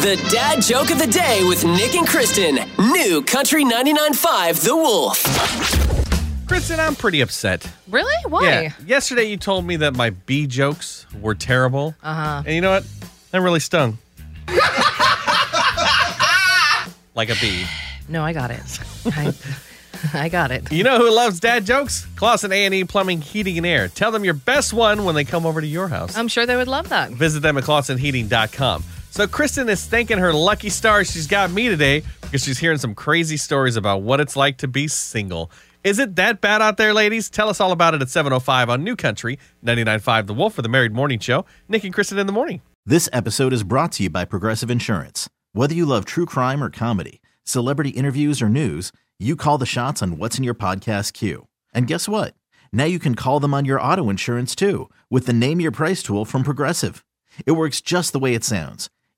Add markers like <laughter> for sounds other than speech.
The dad joke of the day with Nick and Kristen. New Country 99.5 The Wolf. Kristen, I'm pretty upset. Really? Why? Yeah. Yesterday you told me that my B jokes were terrible. Uh huh. And you know what? That really stung. <laughs> like a bee. No, I got it. I, <laughs> I got it. You know who loves dad jokes? Clausen A&E Plumbing, Heating, and Air. Tell them your best one when they come over to your house. I'm sure they would love that. Visit them at clausenheating.com. So Kristen is thanking her lucky stars she's got me today because she's hearing some crazy stories about what it's like to be single. Is it that bad out there, ladies? Tell us all about it at 7.05 on New Country, 99.5 The Wolf for the Married Morning Show. Nick and Kristen in the morning. This episode is brought to you by Progressive Insurance. Whether you love true crime or comedy, celebrity interviews or news, you call the shots on what's in your podcast queue. And guess what? Now you can call them on your auto insurance too with the Name Your Price tool from Progressive. It works just the way it sounds.